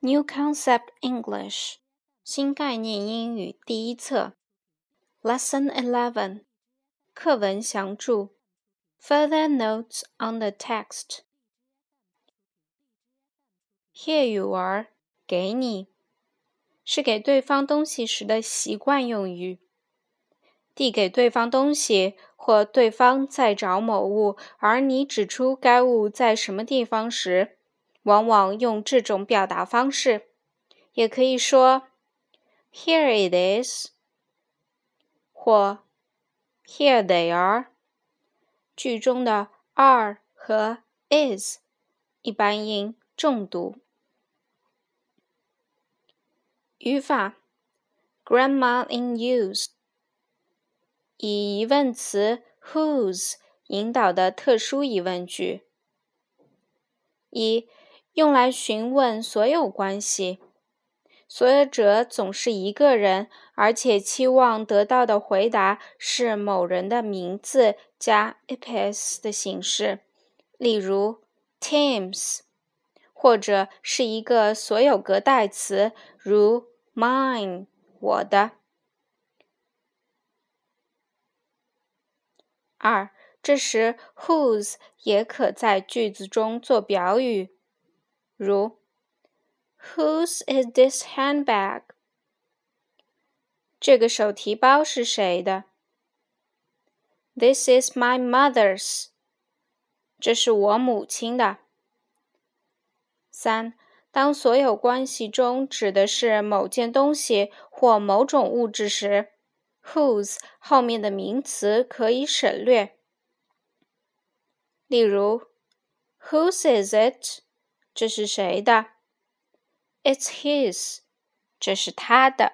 New Concept English 新概念英语第一册 Lesson Eleven 课文详注 Further notes on the text Here you are 给你是给对方东西时的习惯用语。递给对方东西，或对方在找某物，而你指出该物在什么地方时。往往用这种表达方式，也可以说 "Here it is" 或 "Here they are"。句中的 "are" 和 "is" 一般音重读。语法 Grammar in use 以疑问词 "whose" 引导的特殊疑问句。一用来询问所有关系，所有者总是一个人，而且期望得到的回答是某人的名字加 epis 的形式，例如 Tim's，或者是一个所有格代词，如 mine 我的。二，这时 whose 也可在句子中做表语。如，Whose is this handbag？这个手提包是谁的？This is my mother's。这是我母亲的。三，当所有关系中指的是某件东西或某种物质时，whose 后面的名词可以省略。例如，Whose is it？这是谁的？It's his，这是他的。